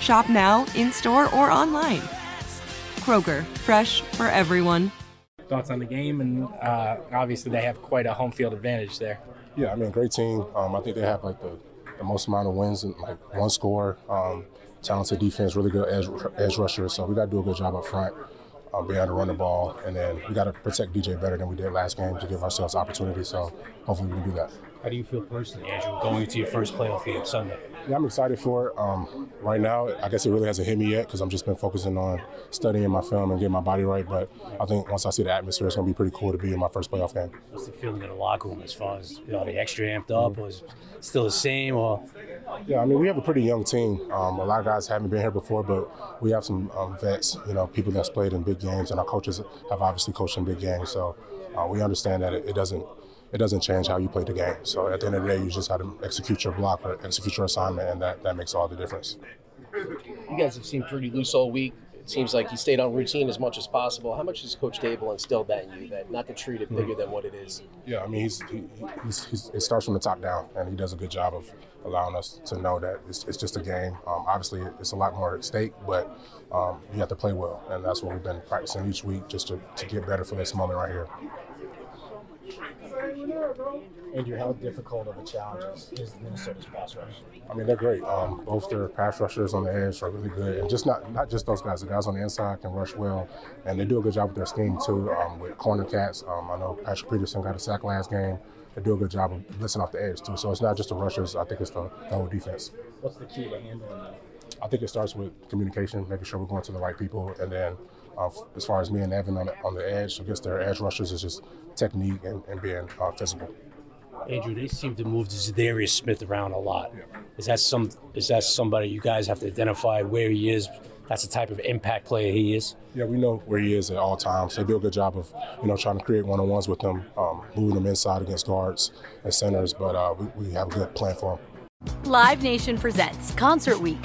Shop now, in store, or online. Kroger, fresh for everyone. Thoughts on the game, and uh, obviously they have quite a home field advantage there. Yeah, I mean, great team. Um, I think they have like the, the most amount of wins and like one score. Um, talented defense, really good edge, edge rushers. So we got to do a good job up front, um, being able to run the ball, and then we got to protect DJ better than we did last game to give ourselves opportunities. So hopefully we can do that. How do you feel personally, Andrew, going into your first playoff game Sunday? Yeah, I'm excited for it. Um, right now, I guess it really hasn't hit me yet because I've just been focusing on studying my film and getting my body right. But I think once I see the atmosphere, it's going to be pretty cool to be in my first playoff game. What's the feeling in the locker room as far as you know, the extra amped up, or is it still the same? Or Yeah, I mean, we have a pretty young team. Um, a lot of guys haven't been here before, but we have some um, vets, you know, people that's played in big games, and our coaches have obviously coached in big games. So uh, we understand that it, it doesn't it doesn't change how you play the game. So at the end of the day, you just have to execute your block or execute your assignment, and that, that makes all the difference. You guys have seemed pretty loose all week. Seems like he stayed on routine as much as possible. How much has Coach Daboll instilled that in you, that not to treat it bigger than what it is? Yeah, I mean, he's, he, he's, he's, it starts from the top down, and he does a good job of allowing us to know that it's, it's just a game. Um, obviously, it's a lot more at stake, but um, you have to play well, and that's what we've been practicing each week just to, to get better for this moment right here. Andrew, how difficult of a challenge is, is Minnesota's pass rush? I mean, they're great. Um, both their pass rushers on the edge are really good, and just not not just those guys. The guys on the inside can rush well, and they do a good job with their scheme too. Um, with corner cats, um, I know Patrick Peterson got a sack last game. They do a good job of blitzing off the edge too. So it's not just the rushers. I think it's the, the whole defense. What's the key to handling that? I think it starts with communication, making sure we're going to the right people, and then uh, as far as me and Evan on the, on the edge against their edge rushers, is just technique and, and being uh, physical. Andrew, they seem to move Za'Darius Smith around a lot. Is that some? Is that somebody you guys have to identify where he is? That's the type of impact player he is. Yeah, we know where he is at all times. They do a good job of, you know, trying to create one-on-ones with him, um, moving them inside against guards and centers. But uh, we, we have a good plan for him. Live Nation presents Concert Week.